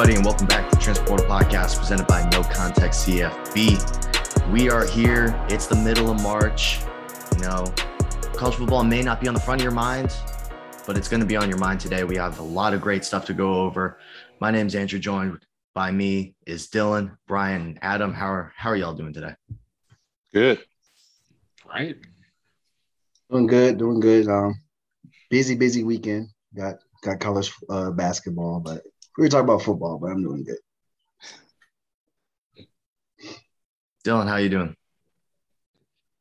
Hello, everybody, and welcome back to the Transport Podcast presented by No Context CFB. We are here. It's the middle of March. You know, college football may not be on the front of your mind, but it's going to be on your mind today. We have a lot of great stuff to go over. My name is Andrew, joined by me is Dylan, Brian, Adam. How are how are y'all doing today? Good. Right. Doing good, doing good. Um, busy, busy weekend. Got got college uh, basketball, but we were talking about football, but I'm doing good. Dylan, how you doing?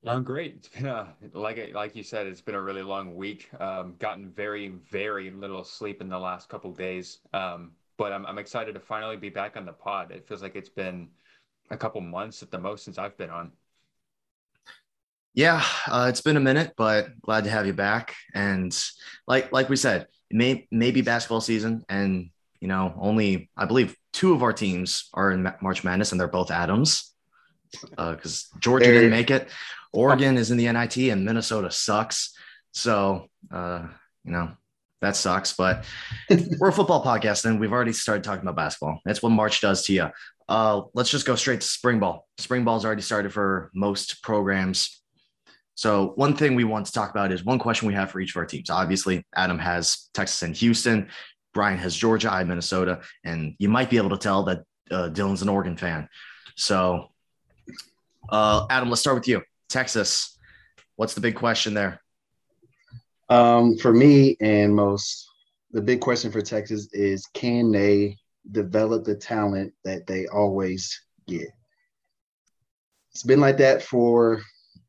I'm great. It's been a like like you said, it's been a really long week. Um, gotten very very little sleep in the last couple days. Um, but I'm I'm excited to finally be back on the pod. It feels like it's been a couple months at the most since I've been on. Yeah, uh, it's been a minute, but glad to have you back. And like like we said, it may maybe basketball season, and you know, only I believe two of our teams are in March Madness, and they're both Adams because uh, Georgia there. didn't make it. Oregon is in the NIT, and Minnesota sucks. So uh, you know that sucks. But we're a football podcast, and we've already started talking about basketball. That's what March does to you. Uh, let's just go straight to spring ball. Spring ball's already started for most programs. So one thing we want to talk about is one question we have for each of our teams. Obviously, Adam has Texas and Houston. Brian has Georgia, I Minnesota, and you might be able to tell that uh, Dylan's an Oregon fan. So, uh, Adam, let's start with you. Texas, what's the big question there? Um, for me and most, the big question for Texas is can they develop the talent that they always get? It's been like that for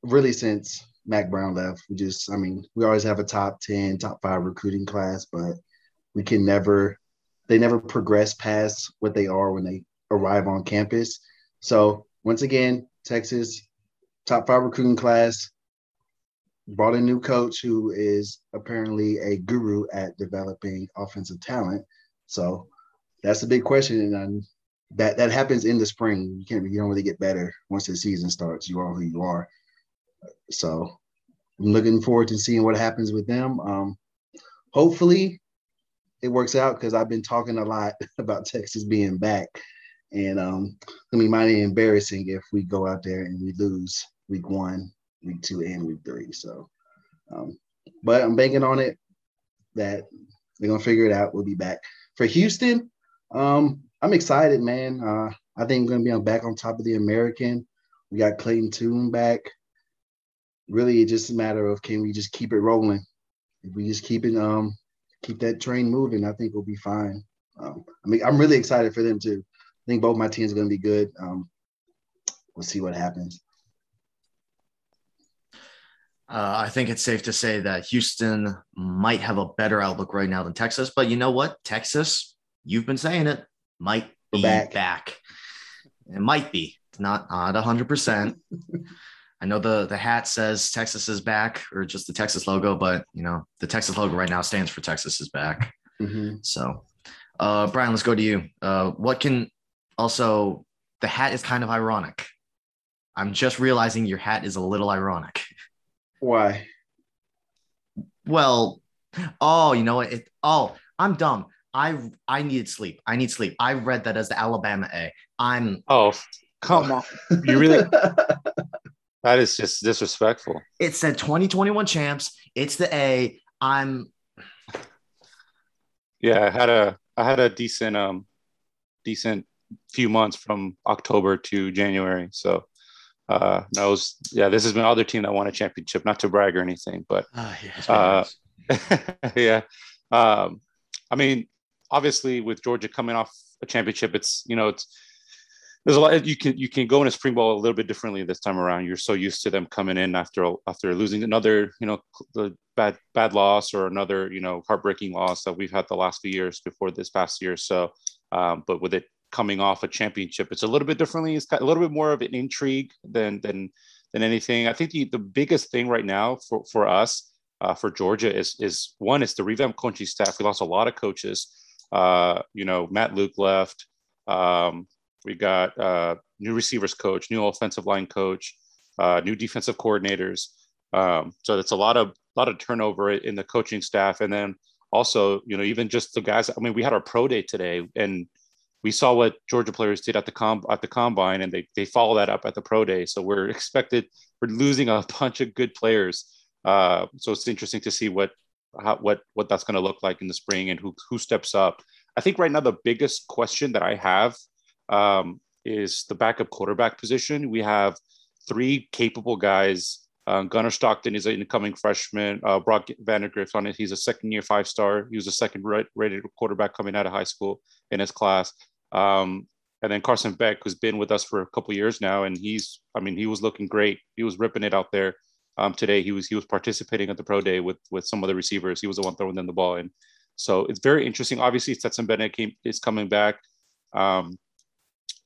really since Mack Brown left. We just, I mean, we always have a top 10, top five recruiting class, but we can never, they never progress past what they are when they arrive on campus. So once again, Texas, top five recruiting class, brought a new coach who is apparently a guru at developing offensive talent. So that's the big question. And that that happens in the spring. You can't you don't really get better once the season starts. You are who you are. So I'm looking forward to seeing what happens with them. Um, hopefully it works out because I've been talking a lot about Texas being back. And um, I mean, might be embarrassing if we go out there and we lose week one, week two, and week three. So, um, but I'm banking on it that they're gonna figure it out. We'll be back for Houston. Um, I'm excited, man. Uh, I think I'm gonna be on back on top of the American. We got Clayton Tune back really it's just a matter of can we just keep it rolling? If we just keep it um keep that train moving, I think we'll be fine. Um, I mean, I'm really excited for them too. I think both my teams are going to be good. Um, we'll see what happens. Uh, I think it's safe to say that Houston might have a better outlook right now than Texas, but you know what? Texas, you've been saying it, might be back. back. It might be. It's not not 100%. I know the the hat says Texas is back or just the Texas logo, but you know the Texas logo right now stands for Texas is back. Mm-hmm. So, uh, Brian, let's go to you. Uh, what can also the hat is kind of ironic. I'm just realizing your hat is a little ironic. Why? Well, oh, you know what? It, oh, I'm dumb. I I needed sleep. I need sleep. I read that as the Alabama A. I'm oh come on. You really That is just disrespectful. It said 2021 champs. It's the A. I'm. Yeah, I had a I had a decent um decent few months from October to January. So uh no, was, yeah, this has been other team that won a championship. Not to brag or anything, but uh, uh, yeah. Um, I mean, obviously with Georgia coming off a championship, it's you know it's there's a lot you can you can go in a spring ball a little bit differently this time around. You're so used to them coming in after after losing another you know the bad bad loss or another you know heartbreaking loss that we've had the last few years before this past year. So, um, but with it coming off a championship, it's a little bit differently. It's got a little bit more of an intrigue than than than anything. I think the, the biggest thing right now for for us uh, for Georgia is is one is the revamp coaching staff. We lost a lot of coaches. Uh, you know, Matt Luke left. Um, we got uh, new receivers coach, new offensive line coach, uh, new defensive coordinators. Um, so it's a lot of lot of turnover in the coaching staff, and then also you know even just the guys. I mean, we had our pro day today, and we saw what Georgia players did at the at the combine, and they they follow that up at the pro day. So we're expected we're losing a bunch of good players. Uh, so it's interesting to see what how, what what that's going to look like in the spring and who who steps up. I think right now the biggest question that I have um, is the backup quarterback position. We have three capable guys. Uh, Gunnar Stockton is an incoming freshman. Uh, Brock Vandagriff on it. He's a second year five star. He was a second rated quarterback coming out of high school in his class. Um, and then Carson Beck, who's been with us for a couple years now, and he's, I mean, he was looking great. He was ripping it out there. Um, today he was he was participating at the pro day with with some of the receivers. He was the one throwing them the ball, and so it's very interesting. Obviously, Stetson Bennett came, is coming back, um,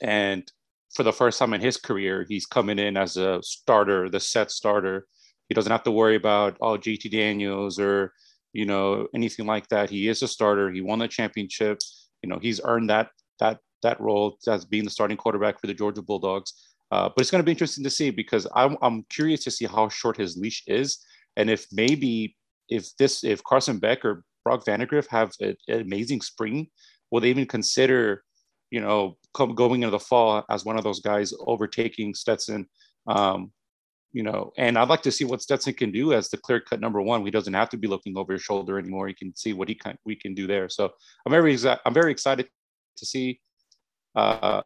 and for the first time in his career, he's coming in as a starter, the set starter. He doesn't have to worry about oh JT Daniels or you know anything like that. He is a starter. He won the championship. You know he's earned that that that role as being the starting quarterback for the Georgia Bulldogs. Uh, but it's going to be interesting to see because I'm, I'm curious to see how short his leash is, and if maybe if this if Carson Beck or Brock Vandagriff have an amazing spring, will they even consider, you know, come, going into the fall as one of those guys overtaking Stetson? Um, you know, and I'd like to see what Stetson can do as the clear cut number one. He doesn't have to be looking over his shoulder anymore. He can see what he can we can do there. So I'm very I'm very excited to see uh,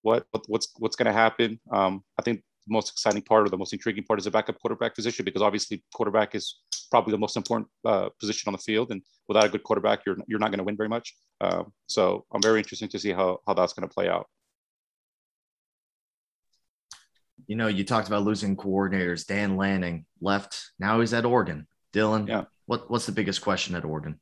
what, what's what's going to happen. Um, I think the most exciting part or the most intriguing part is the backup quarterback position because obviously quarterback is probably the most important uh, position on the field, and without a good quarterback, you're you're not going to win very much. Um, so I'm very interested to see how how that's going to play out. You know, you talked about losing coordinators. Dan Lanning left. Now he's at Oregon. Dylan, yeah. what what's the biggest question at Oregon?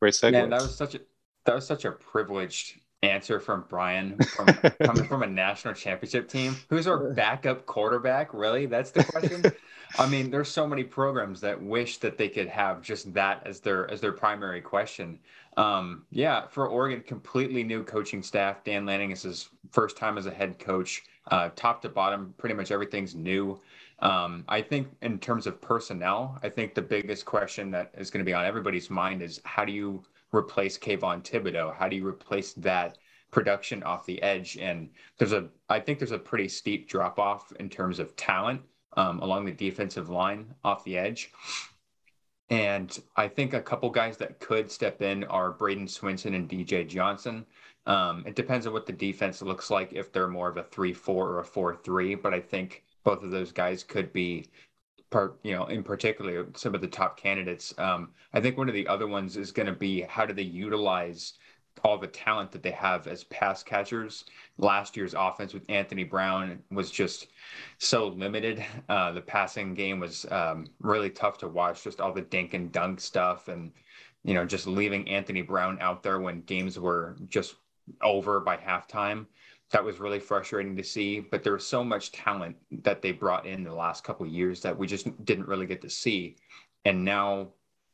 Great segue. Man, that was such a that was such a privileged answer from Brian from, coming from a national championship team. Who's our backup quarterback? Really? That's the question. I mean, there's so many programs that wish that they could have just that as their as their primary question. Um, yeah, for Oregon, completely new coaching staff. Dan Lanning is his first time as a head coach. Uh, top to bottom, pretty much everything's new. Um, I think in terms of personnel, I think the biggest question that is going to be on everybody's mind is how do you replace Kayvon Thibodeaux? How do you replace that production off the edge? And there's a, I think there's a pretty steep drop off in terms of talent um, along the defensive line off the edge. And I think a couple guys that could step in are Bradyn Swinson and DJ Johnson. Um, it depends on what the defense looks like if they're more of a 3 4 or a 4 3. But I think both of those guys could be part, you know, in particular, some of the top candidates. Um, I think one of the other ones is going to be how do they utilize all the talent that they have as pass catchers. Last year's offense with Anthony Brown was just so limited. Uh, the passing game was um, really tough to watch, just all the dink and dunk stuff, and you know, just leaving Anthony Brown out there when games were just over by halftime that was really frustrating to see. But there was so much talent that they brought in the last couple years that we just didn't really get to see. And now,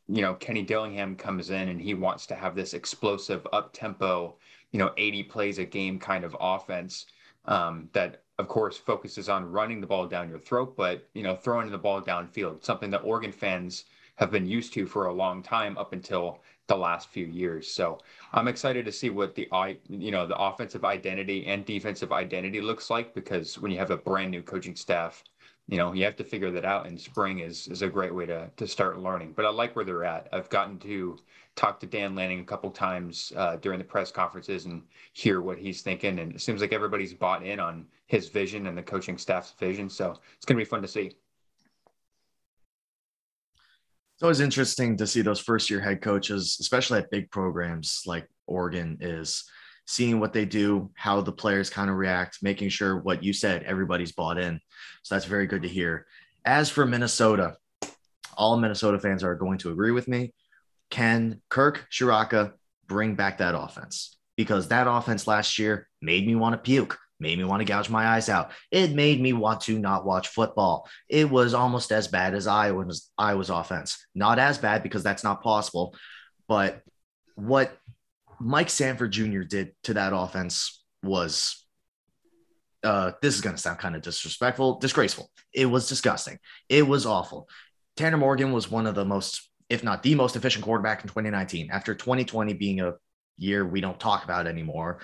you know, Kenny Dillingham comes in and he wants to have this explosive up tempo, you know, 80 plays a game kind of offense um, that, of course, focuses on running the ball down your throat, but, you know, throwing the ball downfield, something that Oregon fans have been used to for a long time up until the last few years. So I'm excited to see what the you know the offensive identity and defensive identity looks like because when you have a brand new coaching staff, you know you have to figure that out. And spring is is a great way to to start learning. But I like where they're at. I've gotten to talk to Dan Lanning a couple times uh, during the press conferences and hear what he's thinking. And it seems like everybody's bought in on his vision and the coaching staff's vision. So it's going to be fun to see. It's always interesting to see those first year head coaches, especially at big programs like Oregon, is seeing what they do, how the players kind of react, making sure what you said, everybody's bought in. So that's very good to hear. As for Minnesota, all Minnesota fans are going to agree with me. Can Kirk Ciarrocca bring back that offense? Because that offense last year made me want to puke made me want to gouge my eyes out. It made me want to not watch football. It was almost as bad as Iowa's Iowa's offense. Not as bad because that's not possible, but what Mike Sanford Jr. did to that offense was uh, this is going to sound kind of disrespectful, disgraceful. It was disgusting. It was awful. Tanner Morgan was one of the most, if not the most efficient quarterback in 2019 after 2020 being a year we don't talk about anymore.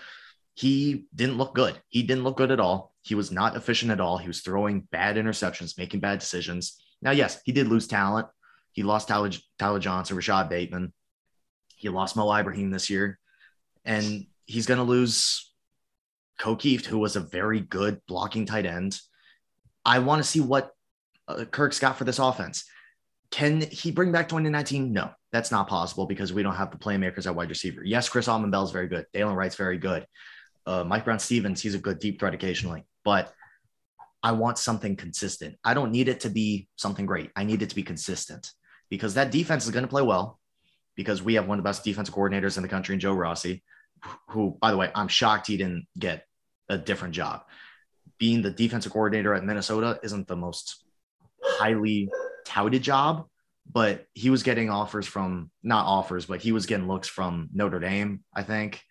He didn't look good. He didn't look good at all. He was not efficient at all. He was throwing bad interceptions, making bad decisions. Now, yes, he did lose talent. He lost Tyler, Tyler Johnson, Rashad Bateman. He lost Mo Ibrahim this year. And he's going to lose Ko Kieft, who was a very good blocking tight end. I want to see what uh, Kirk's got for this offense. Can he bring back 2019? No, that's not possible because we don't have the playmakers at wide receiver. Yes, Chris Bell is very good. Dylan Wright's very good. Uh, Mike Brown Stevens, he's a good deep threat occasionally, but I want something consistent. I don't need it to be something great. I need it to be consistent because that defense is going to play well because we have one of the best defensive coordinators in the country in Joe Rossi, who, by the way, I'm shocked he didn't get a different job. Being the defensive coordinator at Minnesota isn't the most highly touted job, but he was getting offers from not offers, but he was getting looks from Notre Dame, I think.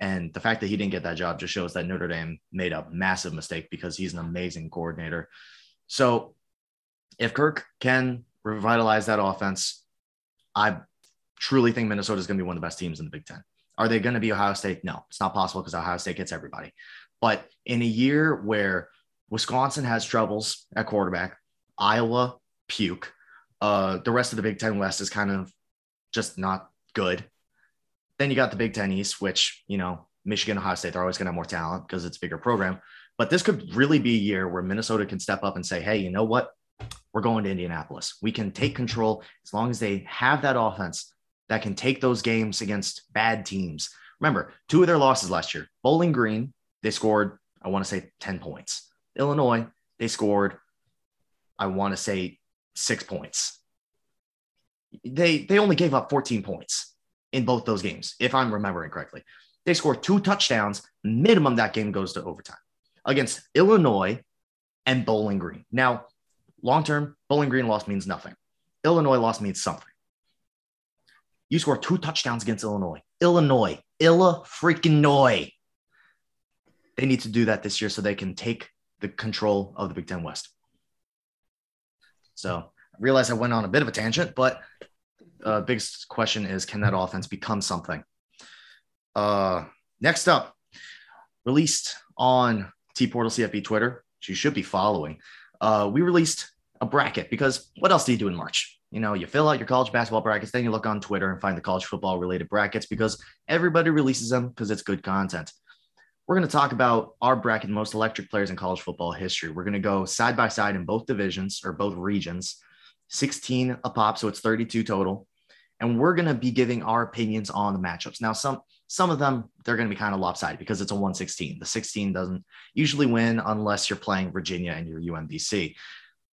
And the fact that he didn't get that job just shows that Notre Dame made a massive mistake because he's an amazing coordinator. So if Kirk can revitalize that offense, I truly think Minnesota is going to be one of the best teams in the Big Ten. Are they going to be Ohio State? No, it's not possible because Ohio State gets everybody. But in a year where Wisconsin has troubles at quarterback, Iowa puke, uh, the rest of the Big Ten West is kind of just not good. Then you got the Big Ten East, which, you know, Michigan, Ohio State, they're always going to have more talent because it's a bigger program. But this could really be a year where Minnesota can step up and say, hey, you know what? We're going to Indianapolis. We can take control as long as they have that offense that can take those games against bad teams. Remember, two of their losses last year Bowling Green, they scored, I want to say 10 points. Illinois, they scored, I want to say six points. They they only gave up 14 points in both those games, if I'm remembering correctly. They scored two touchdowns. Minimum that game goes to overtime against Illinois and Bowling Green. Now, long term, Bowling Green loss means nothing. Illinois loss means something. You score two touchdowns against Illinois. Illinois, Illa freaking Noy. They need to do that this year so they can take the control of the Big Ten West. So I realize I went on a bit of a tangent, but uh, biggest question is can that offense become something? Uh, next up, released on T Portal CFB Twitter, which you should be following. Uh, we released a bracket because what else do you do in March? You know, you fill out your college basketball brackets, then you look on Twitter and find the college football related brackets because everybody releases them because it's good content. We're going to talk about our bracket, most electric players in college football history. We're going to go side by side in both divisions or both regions, 16 a pop, so it's 32 total. And we're going to be giving our opinions on the matchups. Now, some some of them they're going to be kind of lopsided because it's a 116. The 16 doesn't usually win unless you're playing Virginia and your UMBC.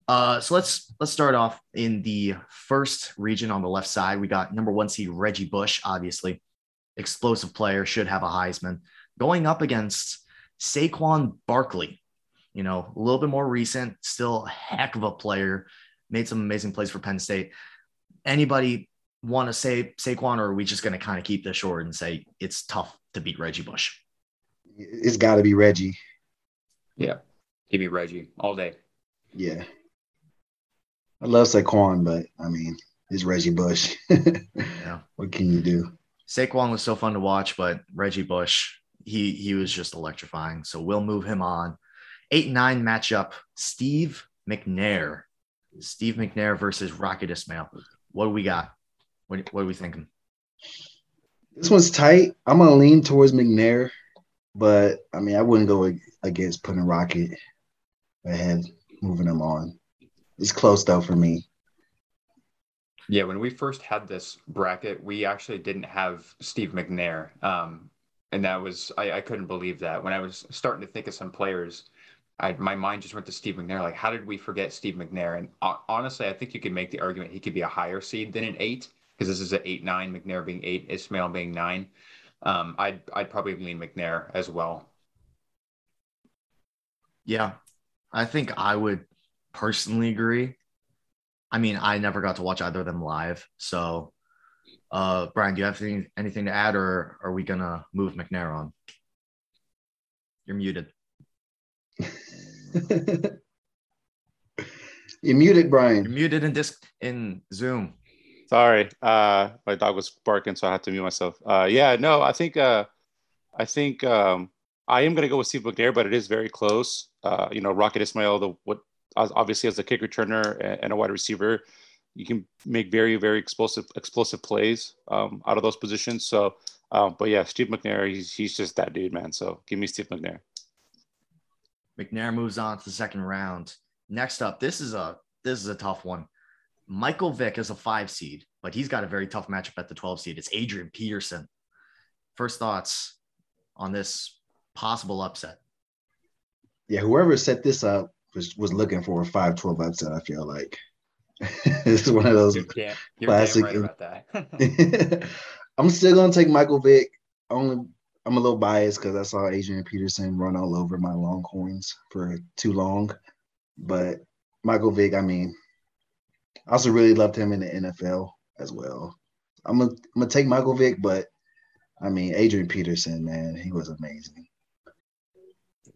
Uh, so let's let's start off in the first region on the left side. We got number one seed Reggie Bush, obviously explosive player, should have a Heisman, going up against Saquon Barkley. You know, a little bit more recent, still a heck of a player, made some amazing plays for Penn State. Anybody want to say Saquon, or are we just going to kind of keep this short and say it's tough to beat Reggie Bush? It's got to be Reggie. Yeah, give me Reggie all day. Yeah. I love Saquon, but I mean, it's Reggie Bush. yeah. What can you do? Saquon was so fun to watch, but Reggie Bush, he he was just electrifying. So we'll move him on. Eight nine matchup: Steve McNair, Steve McNair versus Rocket Ismail. What do we got? What what are we thinking? This one's tight. I'm gonna lean towards McNair, but I mean, I wouldn't go against putting Rocket ahead, moving him on. It's close though for me. Yeah, when we first had this bracket, we actually didn't have Steve McNair. Um, and that was, I, I couldn't believe that. When I was starting to think of some players, I, my mind just went to Steve McNair. Like, how did we forget Steve McNair? And uh, honestly, I think you could make the argument he could be a higher seed than an eight because this is an eight nine. McNair being eight, Ismail being nine. Um, I'd I'd probably lean McNair as well. Yeah, I think I would personally agree. I mean, I never got to watch either of them live. So, uh, Brian, do you have anything, anything to add, or are we gonna move McNair on? You're muted. You're muted, Brian. You're muted in disc in Zoom. Sorry, uh, my dog was barking, so I had to mute myself. Uh, yeah, no, I think uh, I think um, I am going to go with Steve McNair, but it is very close. Uh, you know, Rocket Ismail, the what obviously as a kick returner and a wide receiver, you can make very very explosive explosive plays um, out of those positions. So, um, but yeah, Steve McNair, he's he's just that dude, man. So give me Steve McNair. McNair moves on to the second round. Next up, this is a this is a tough one. Michael Vick is a five seed, but he's got a very tough matchup at the 12 seed. It's Adrian Peterson. First thoughts on this possible upset? Yeah, whoever set this up was, was looking for a 5 12 upset, I feel like. it's one of those you're damn, you're classic. Damn right about that. I'm still gonna take Michael Vick. Only I'm a little biased because I saw Adrian Peterson run all over my Longhorns for too long. But Michael Vick, I mean, I also really loved him in the NFL as well. I'm gonna, I'm gonna take Michael Vick, but I mean Adrian Peterson, man, he was amazing.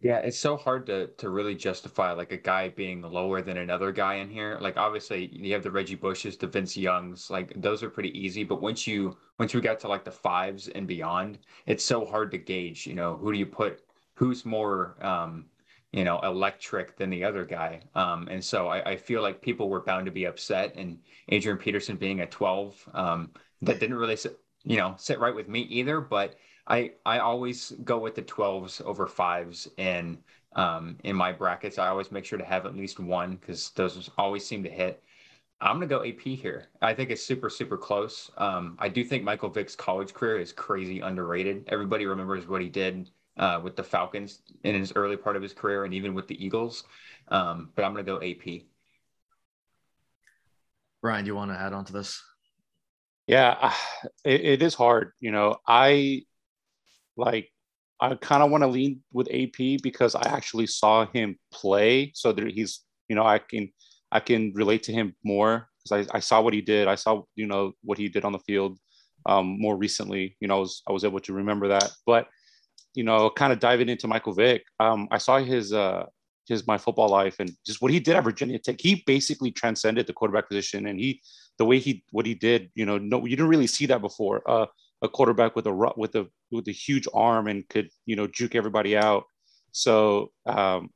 Yeah, it's so hard to to really justify like a guy being lower than another guy in here. Like obviously you have the Reggie Bushes, the Vince Youngs, like those are pretty easy. But once you once we got to like the fives and beyond, it's so hard to gauge. You know, who do you put? Who's more um, you know, electric than the other guy. Um, and so I, I, feel like people were bound to be upset. And Adrian Peterson being a 12, um, that didn't really, sit, you know, sit right with me either. But I, I always go with the 12s over fives. And um, in my brackets, I always make sure to have at least one because those always seem to hit. I'm going to go AP here. I think it's super, super close. Um, I do think Michael Vick's college career is crazy underrated. Everybody remembers what he did uh, with the Falcons in his early part of his career and even with the Eagles. Um, but I'm going to go AP. Brian, do you want to add on to this? Yeah, it, it is hard. You know, I like, I kind of want to lean with AP because I actually saw him play. So that he's, you know, I can, I can relate to him more because I, I saw what he did. I saw, you know, what he did on the field um, more recently. You know, I was, I was able to remember that. But you know, kind of diving into Michael Vick, um, I saw his uh, his my football life and just what he did at Virginia Tech. He basically transcended the quarterback position, and he the way he what he did, you know, no, you didn't really see that before. Uh, a quarterback with a with a with a huge arm and could you know juke everybody out. So um,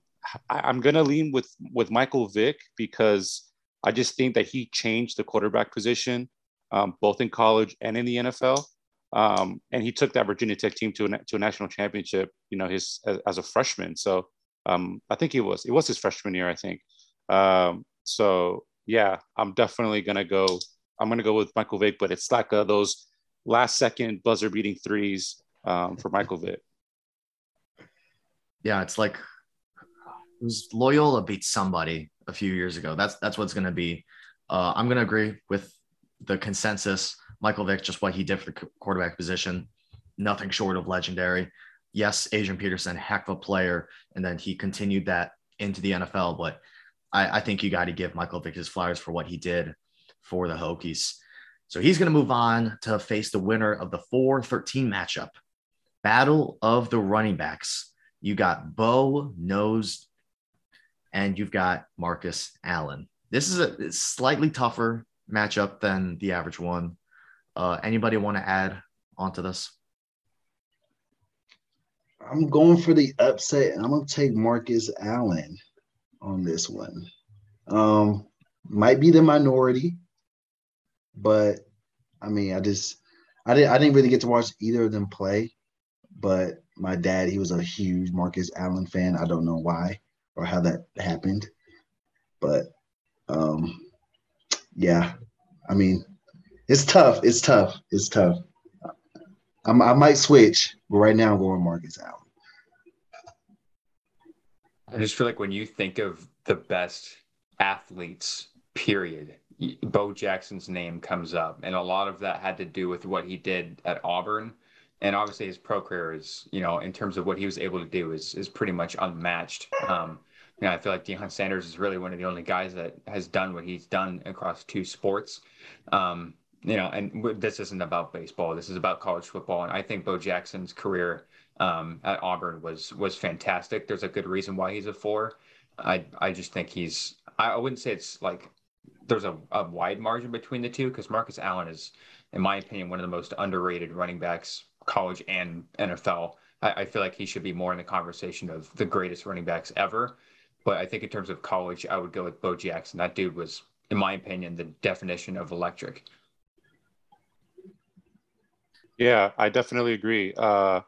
I, am gonna lean with with Michael Vick because I just think that he changed the quarterback position um, both in college and in the NFL. Um, and he took that Virginia Tech team to a, to a national championship, you know, his as, as a freshman. So um, I think it was it was his freshman year, I think. Um, so yeah, I'm definitely gonna go. I'm gonna go with Michael Vick, but it's like uh, those last second buzzer beating threes um, for Michael Vick. Yeah, it's like it was Loyola beat somebody a few years ago. That's that's what's gonna be. Uh, I'm gonna agree with the consensus. Michael Vick, just what he did for the quarterback position, nothing short of legendary. Yes, Adrian Peterson, heck of a player. And then he continued that into the NFL. But I, I think you got to give Michael Vick his flowers for what he did for the Hokies. So he's going to move on to face the winner of the 4 13 matchup. Battle of the running backs. You got Bo Nose and you've got Marcus Allen. This is a slightly tougher matchup than the average one. Uh, anybody want to add onto this? I'm going for the upset. And I'm gonna take Marcus Allen on this one. Um, might be the minority, but I mean, I just I didn't I didn't really get to watch either of them play, but my dad he was a huge Marcus Allen fan. I don't know why or how that happened, but um, yeah, I mean, it's tough. It's tough. It's tough. I'm, i might switch, but right now I'm going Marcus Allen. I just feel like when you think of the best athletes, period, Bo Jackson's name comes up, and a lot of that had to do with what he did at Auburn, and obviously his pro career is, you know, in terms of what he was able to do, is is pretty much unmatched. Um, you know, I feel like Deion Sanders is really one of the only guys that has done what he's done across two sports. Um, you know, and this isn't about baseball. This is about college football, and I think Bo Jackson's career um, at Auburn was was fantastic. There's a good reason why he's a four. I I just think he's. I wouldn't say it's like there's a, a wide margin between the two because Marcus Allen is, in my opinion, one of the most underrated running backs, college and NFL. I, I feel like he should be more in the conversation of the greatest running backs ever. But I think in terms of college, I would go with Bo Jackson. That dude was, in my opinion, the definition of electric. Yeah, I definitely agree. Uh,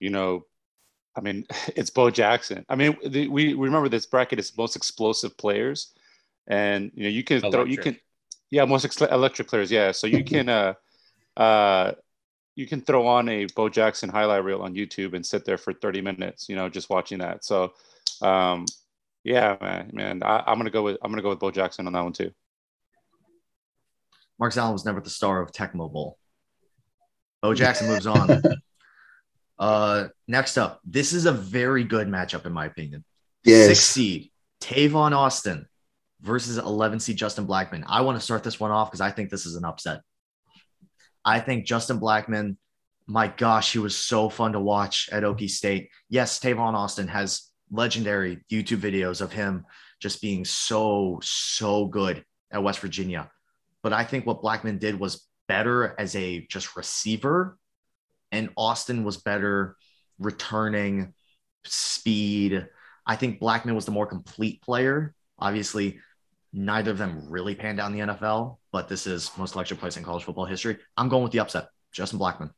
you know, I mean, it's Bo Jackson. I mean, the, we, we remember this bracket is most explosive players, and you know you can electric. throw you can, yeah, most ex- electric players. Yeah, so you can uh, uh, you can throw on a Bo Jackson highlight reel on YouTube and sit there for 30 minutes, you know, just watching that. So, um, yeah, man, man, I, am gonna go with I'm gonna go with Bo Jackson on that one too. Mark Allen was never the star of Tecmo Bowl. Bo Jackson moves on. Uh, next up, this is a very good matchup in my opinion. Yes. Six seed Tavon Austin versus 11 seed Justin Blackmon. I want to start this one off because I think this is an upset. I think Justin Blackmon, my gosh, he was so fun to watch at Okie State. Yes, Tavon Austin has legendary YouTube videos of him just being so, so good at West Virginia. But I think what Blackmon did was better as a just receiver, and Austin was better returning speed. I think Blackmon was the more complete player. Obviously, neither of them really panned in the NFL, but this is most electric place in college football history. I'm going with the upset, Justin Blackmon.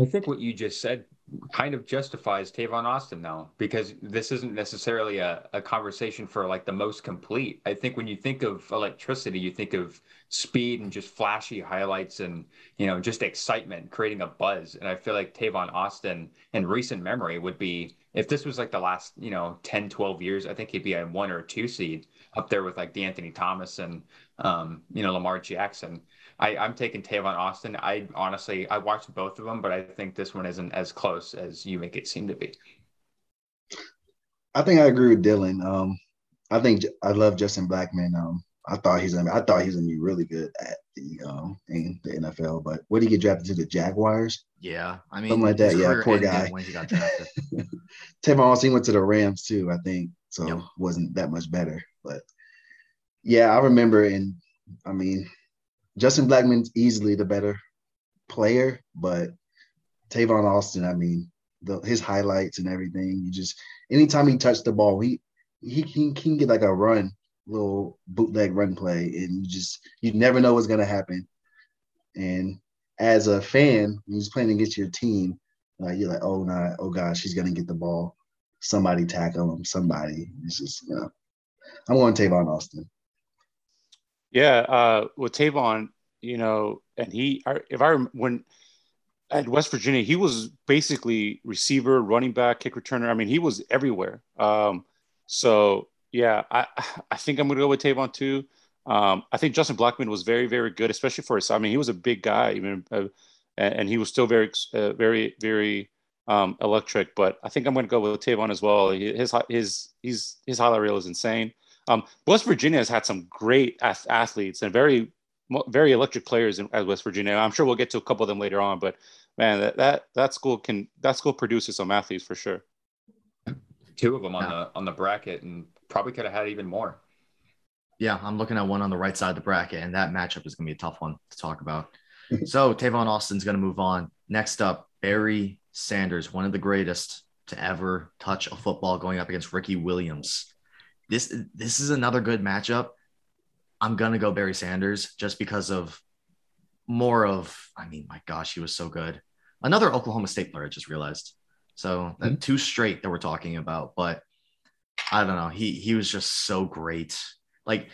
I think what you just said kind of justifies Tavon Austin now, because this isn't necessarily a, a conversation for like the most complete. I think when you think of electricity, you think of speed and just flashy highlights and, you know, just excitement, creating a buzz. And I feel like Tavon Austin in recent memory would be, if this was like the last, you know, 10, 12 years, I think he'd be a one or two seed up there with like De'Anthony Thomas and, um, you know, Lamar Jackson. I, I'm taking Tavon Austin. I honestly I watched both of them, but I think this one isn't as close as you make it seem to be. I think I agree with Dylan. Um, I think I love Justin Blackmon. Um, I thought he's gonna. I thought he's gonna be really good at the um in the NFL. But what did he get drafted to the Jaguars? Yeah, I mean something like that. Yeah, poor guy. When he got drafted. Tavon Austin went to the Rams too. I think so. Yep. Wasn't that much better, but yeah, I remember. And I mean, Justin Blackmon's easily the better player, but Tavon Austin, I mean, the, his highlights and everything. You just anytime he touched the ball, he he, he can get like a run, little bootleg run play, and you just you never know what's gonna happen. And as a fan, when he's playing against your team, you're like, oh nah, oh gosh, he's gonna get the ball. Somebody tackle him. Somebody. It's just you know, I'm going Tavon Austin. Yeah, uh, with Tavon, you know, and he, if I when at West Virginia, he was basically receiver, running back, kick returner. I mean, he was everywhere. Um, so yeah, I I think I'm gonna go with Tavon too. Um, I think Justin Blackmon was very very good, especially for his. I mean, he was a big guy, even, uh, and, and, he was still very uh, very very um, electric. But I think I'm gonna go with Tavon as well. His his his his highlight reel is insane. Um, West Virginia has had some great athletes and very, very electric players in, at West Virginia. I'm sure we'll get to a couple of them later on, but man, that that, that school can that school produces some athletes for sure. Two of them on yeah. the on the bracket, and probably could have had even more. Yeah, I'm looking at one on the right side of the bracket, and that matchup is going to be a tough one to talk about. so Tavon Austin's going to move on. Next up, Barry Sanders, one of the greatest to ever touch a football, going up against Ricky Williams this this is another good matchup. I'm gonna go Barry Sanders just because of more of. I mean, my gosh, he was so good. Another Oklahoma State player. I just realized. So mm-hmm. two straight that we're talking about, but I don't know. He he was just so great. Like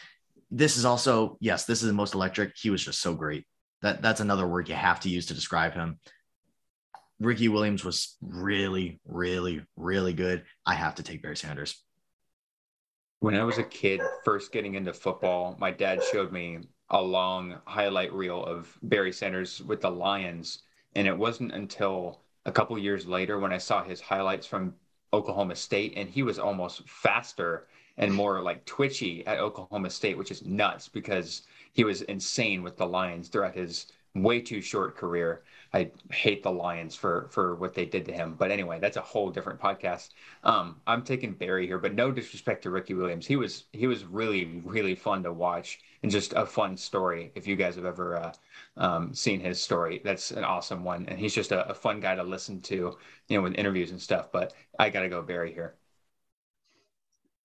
this is also yes, this is the most electric. He was just so great. That that's another word you have to use to describe him. Ricky Williams was really, really, really good. I have to take Barry Sanders. When I was a kid, first getting into football, my dad showed me a long highlight reel of Barry Sanders with the Lions. And it wasn't until a couple years later when I saw his highlights from Oklahoma State, and he was almost faster and more like twitchy at Oklahoma State, which is nuts because he was insane with the Lions throughout his way too short career. I hate the Lions for for what they did to him. But anyway, that's a whole different podcast. Um, I'm taking Barry here, but no disrespect to Ricky Williams. He was he was really really fun to watch and just a fun story. If you guys have ever uh, um, seen his story, that's an awesome one, and he's just a, a fun guy to listen to, you know, with interviews and stuff. But I gotta go Barry here.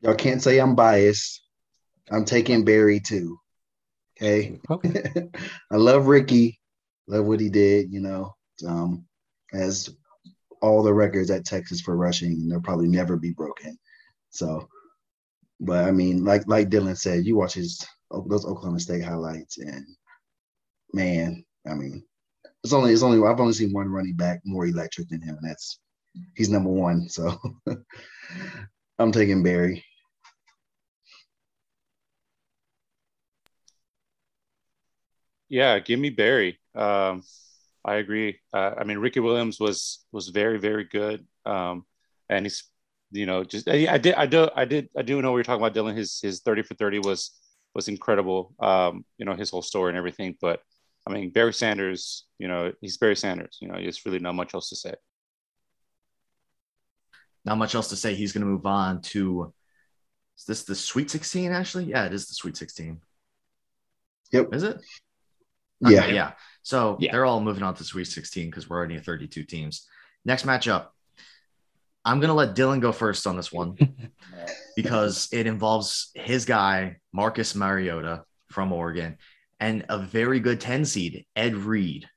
Y'all can't say I'm biased. I'm taking Barry too. Okay. Okay. I love Ricky. Love what he did. You know, um, as all the records at Texas for rushing, they'll probably never be broken. So, but I mean, like like Dylan said, you watch his those Oklahoma State highlights, and man, I mean, it's only it's only I've only seen one running back more electric than him, and that's he's number one. So, I'm taking Barry. Yeah, give me Barry. Um, I agree. Uh, I mean, Ricky Williams was was very very good, um, and he's you know just I, I, did I do I did I do know what you're talking about, Dylan. His his thirty for thirty was was incredible. Um, you know his whole story and everything. But I mean, Barry Sanders, you know, he's Barry Sanders. You know, there's really not much else to say. Not much else to say. He's going to move on to. Is this the Sweet 16? Actually, yeah, it is the Sweet 16. Yep. Is it? Yeah. Okay, yeah. So Yeah. they're all moving on to Sweet 16 because we're already at 32 teams. Next matchup. I'm going to let Dylan go first on this one because it involves his guy, Marcus Mariota from Oregon, and a very good 10 seed, Ed Reed.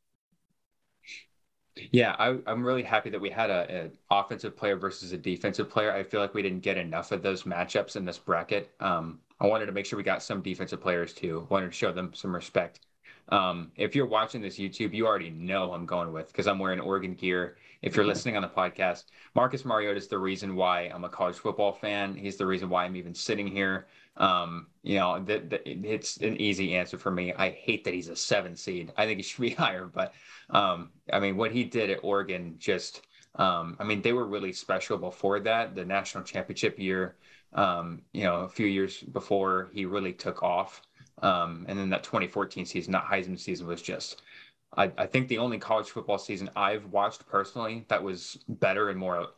Yeah, I, I'm really happy that we had an offensive player versus a defensive player. I feel like we didn't get enough of those matchups in this bracket. Um, I wanted to make sure we got some defensive players too. Wanted to show them some respect. Um, if you're watching this YouTube, you already know I'm going with because I'm wearing Oregon gear. If you're listening on the podcast, Marcus Mariota is the reason why I'm a college football fan. He's the reason why I'm even sitting here. Um, you know, that it's an easy answer for me. I hate that he's a seven seed. I think he should be higher, but um, I mean, what he did at Oregon just, um, I mean, they were really special before that. The national championship year, um, you know, a few years before he really took off. Um, and then that 2014 season, that Heisman season was just, I, I think the only college football season I've watched personally that was better and more,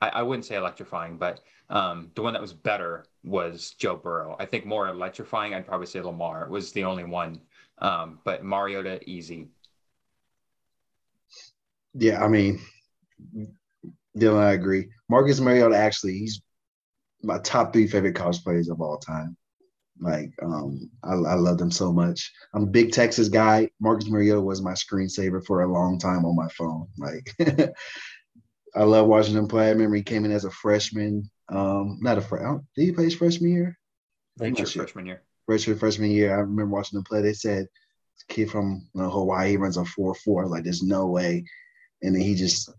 I, I wouldn't say electrifying, but um, the one that was better was Joe Burrow. I think more electrifying, I'd probably say Lamar was the only one. Um, but Mariota, easy. Yeah, I mean, Dylan, I agree. Marcus Mariota actually, he's my top three favorite college players of all time. Like, um, I, I love them so much. I'm a big Texas guy. Marcus Mariota was my screensaver for a long time on my phone. Like, I love watching him play. I remember he came in as a freshman. Um, not a freshman. Did he play his freshman year? I think your freshman year. freshman freshman year, I remember watching them play. They said this kid from you know, Hawaii runs a four four. Like there's no way, and then he just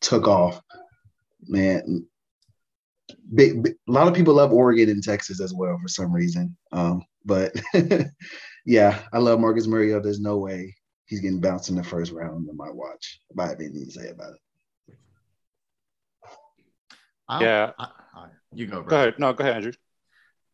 took off. Man, big, big- a lot of people love Oregon and Texas as well for some reason. Um, but yeah, I love Marcus Mariota. There's no way he's getting bounced in the first round in my watch. If I have anything to say about it. I'll- Yeah. I, I, you go, bro. Go ahead. No, go ahead, Andrew.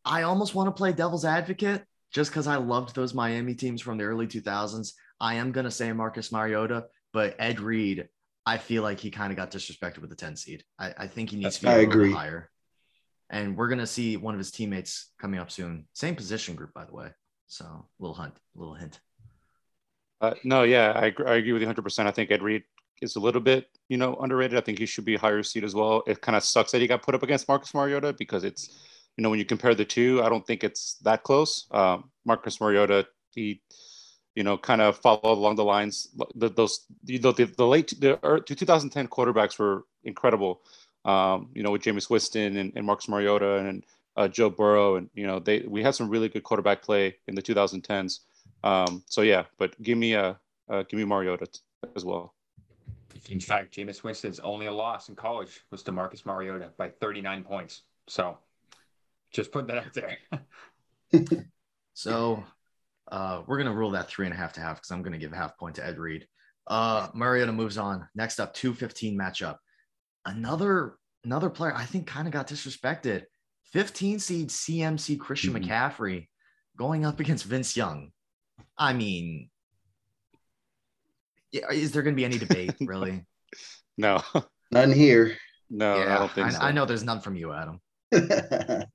I almost want to play devil's advocate just because I loved those Miami teams from the early 2000s. I am going to say Marcus Mariota, but Ed Reed, I feel like he kind of got disrespected with the 10 seed. I, I think he needs to be I a little bit agree. higher. And we're going to see one of his teammates coming up soon. Same position group, by the way. So little hunt, little hint. Uh, no, yeah, I, agree- I agree with you 100%. I think Ed Reed is a little bit, you know, underrated. I think he should be a higher seed as well. It kind of sucks that he got put up against Marcus Mariota because it's, you know, when you compare the two, I don't think it's that close. Um, Marcus Mariota, he, you know, kind of followed along the lines. The, those, you know, the, the late, the er- 2010 quarterbacks were incredible. Um, you know, with Jameis Winston and, and Marcus Mariota and uh, Joe Burrow, and you know, they we had some really good quarterback play in the 2010s. Um, so yeah, but give me a uh, give me Mariota t- as well. In fact, Jameis Winston's only a loss in college was to Marcus Mariota by 39 points. So just put that out there. So uh, we're going to rule that three and a half to half because I'm going to give a half point to Ed Reed. Uh, Mariota moves on. Next up, 215 matchup. Another another player I think kind of got disrespected. 15 seed CMC Christian Mhm. McCaffrey going up against Vince Young. I mean, Is there going to be any debate, really? no, none here. No, yeah, I don't think I, so. I know there's none from you, Adam.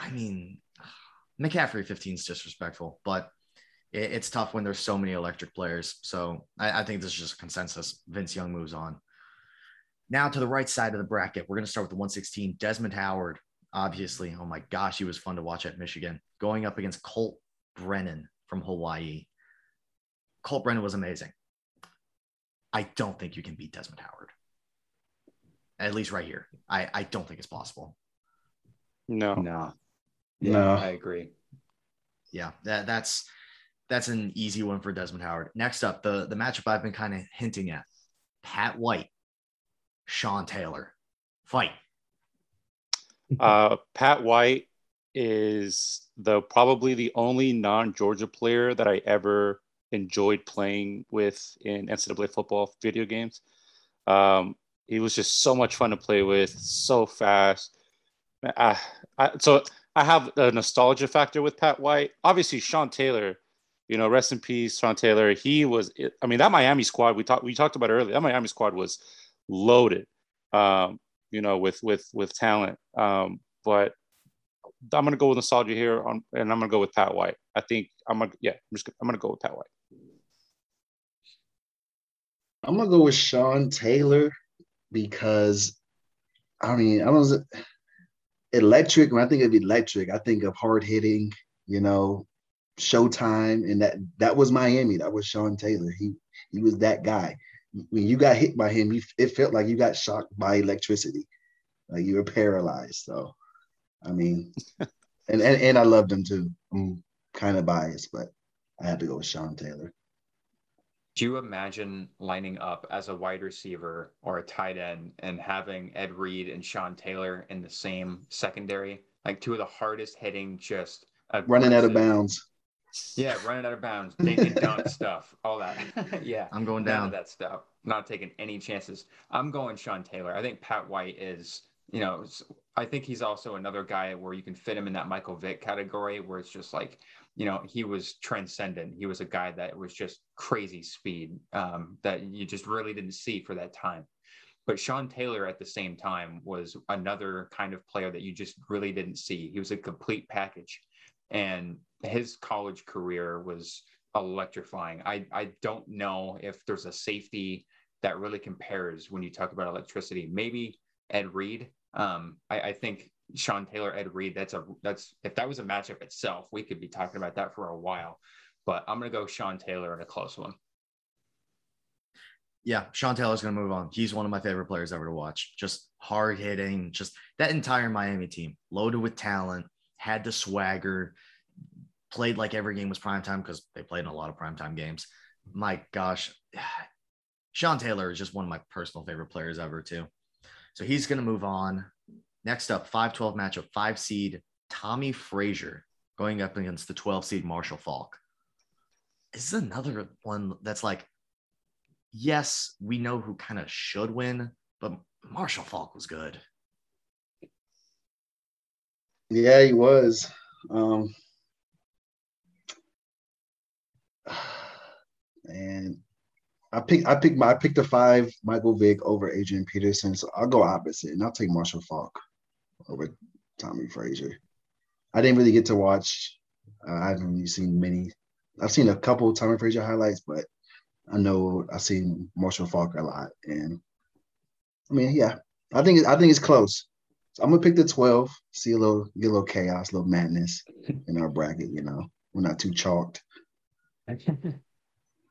I mean, McCaffrey 15 is disrespectful, but it, it's tough when there's so many electric players. So I, I think this is just a consensus. Vince Young moves on. Now to the right side of the bracket, we're going to start with the 116. Desmond Howard, obviously. Oh my gosh, he was fun to watch at Michigan. Going up against Colt Brennan from Hawaii. Colt Brennan was amazing. I don't think you can beat Desmond Howard. At least right here. I, I don't think it's possible. No. No. Yeah, No. I agree. Yeah, that, that's that's an easy one for Desmond Howard. Next up, the the matchup I've been kind of hinting at: Pat White, Sean Taylor, fight. Uh, Pat White is the probably the only non-Georgia player that I ever enjoyed playing with in NCAA football video games. Um, he was just so much fun to play with, so fast. I, I, so I have a nostalgia factor with Pat White. Obviously, Sean Taylor, you know, rest in peace, Sean Taylor. He was, I mean, that Miami squad we talked we talked about earlier. That Miami squad was loaded, um, you know, with with with talent. Um, but I'm gonna go with nostalgia here, on, and I'm gonna go with Pat White. I think I'm gonna, yeah, I'm just I'm gonna go with Pat White. I'm gonna go with Sean Taylor because I mean I was electric. When I think of electric, I think of hard hitting, you know, Showtime, and that that was Miami. That was Sean Taylor. He he was that guy. When you got hit by him, you, it felt like you got shocked by electricity, like you were paralyzed. So, I mean, and and, and I loved him too. I'm kind of biased, but I had to go with Sean Taylor. Do you imagine lining up as a wide receiver or a tight end and having Ed Reed and Sean Taylor in the same secondary? Like two of the hardest hitting, just running out of bounds. Yeah, running out of bounds, taking dunk stuff, all that. yeah, I'm going none down. of that stuff. Not taking any chances. I'm going Sean Taylor. I think Pat White is, you know, I think he's also another guy where you can fit him in that Michael Vick category, where it's just like, you know, he was transcendent. He was a guy that was just crazy speed um, that you just really didn't see for that time. But Sean Taylor at the same time was another kind of player that you just really didn't see. He was a complete package. And his college career was electrifying. I, I don't know if there's a safety that really compares when you talk about electricity. Maybe Ed Reed. Um, I, I think Sean Taylor, Ed Reed. That's a that's if that was a matchup itself, we could be talking about that for a while. But I'm gonna go Sean Taylor in a close one. Yeah, Sean Taylor's to move on. He's one of my favorite players ever to watch. Just hard hitting, just that entire Miami team, loaded with talent, had the swagger, played like every game was prime time because they played in a lot of primetime games. My gosh, Sean Taylor is just one of my personal favorite players ever, too. So he's going to move on. Next up, 5 12 matchup, five seed Tommie Frazier going up against the 12 seed Marshall Faulk. This is another one that's like, yes, we know who kind of should win, but Marshall Faulk was good. Yeah, he was. Um, and I pick I pick my I picked the five Michael Vick over Adrian Peterson, so I'll go opposite and I'll take Marshall Faulk over Tommie Frazier. I didn't really get to watch. Uh, I haven't really seen many. I've seen a couple Tommie Frazier highlights, but I know I've seen Marshall Faulk a lot, and I mean, yeah, I think I think it's close. So I'm gonna pick the 12. See a little get a little chaos, a little madness in our bracket. You know, we're not too chalked.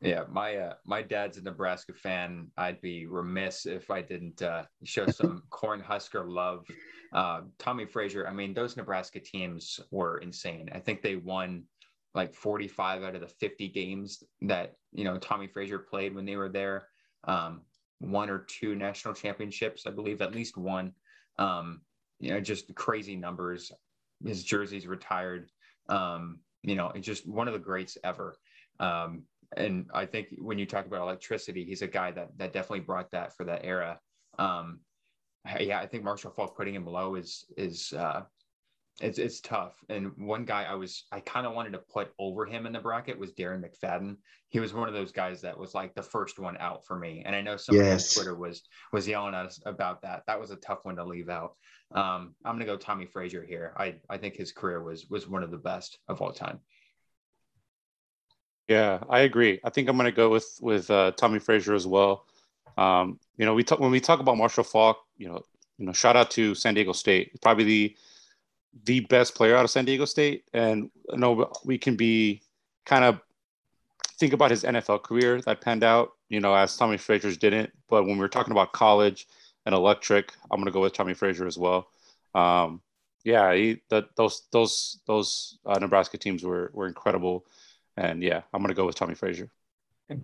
Yeah, my uh, my dad's a Nebraska fan. I'd be remiss if I didn't uh, show some Cornhusker love. Uh, Tommie Frazier. I mean, those Nebraska teams were insane. I think they won like 45 out of the 50 games that you know Tommie Frazier played when they were there. Um, one or two national championships, I believe, at least one. Um, you know, just crazy numbers. His jersey's retired. Um, you know, just one of the greats ever. Um, and I think when you talk about electricity, he's a guy that that definitely brought that for that era. Um, yeah, I think Marshall Faulk putting him below is is uh, it's it's tough. And one guy I was I kind of wanted to put over him in the bracket was Darren McFadden. He was one of those guys that was like the first one out for me. And I know somebody Yes. on Twitter was was yelling at us about that. That was a tough one to leave out. Um, I'm gonna go Tommie Frazier here. I I think his career was was one of the best of all time. Yeah, I agree. I think I'm going to go with with uh, Tommie Frazier as well. Um, you know, we talk when we talk about Marshall Faulk. You know, you know, shout out to San Diego State. Probably the the best player out of San Diego State, and I know we can be kind of think about his NFL career that panned out. You know, as Tommie Frazier's didn't. But when we're talking about college and electric, I'm going to go with Tommie Frazier as well. Um, yeah, he, the, those those those uh, Nebraska teams were were incredible. And yeah, I'm gonna go with Tommie Frazier.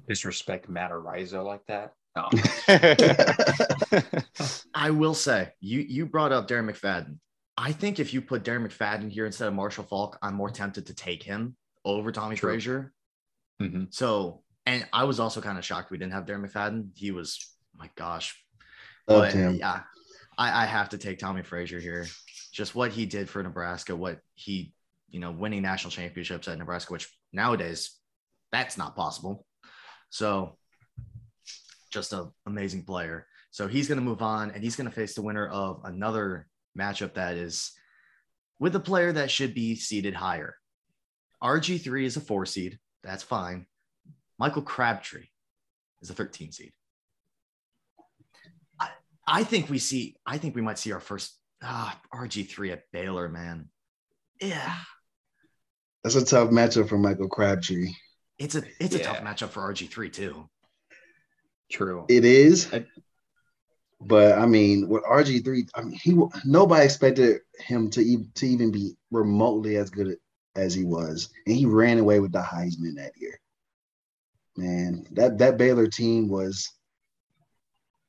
Disrespect Matt Arizo like that. No. I will say, you you brought up Darren McFadden. I think if you put Darren McFadden here instead of Marshall Faulk, I'm more tempted to take him over Tommie True. Frazier. Mhm. So, and I was also kind of shocked we didn't have Darren McFadden. He was, my gosh, Loved but him. yeah, I, I have to take Tommie Frazier here. Just what he did for Nebraska, what he, you know, winning national championships at Nebraska, which nowadays that's not possible. So, just an amazing player. So he's going to move on, and he's going to face the winner of another matchup that is with a player that should be seated higher. RG3 is a four seed. That's fine. Michael Crabtree is a 13 seed. I, I think we see, I think we might see our first ah, RG3 at Baylor, man. Yeah. That's a tough matchup for Michael Crabtree. It's a it's a tough matchup for RG3 too. True. It is. I- But I mean, with RG three, I mean, he nobody expected him to even to even be remotely as good as he was, and he ran away with the Heisman that year. Man, that that Baylor team was.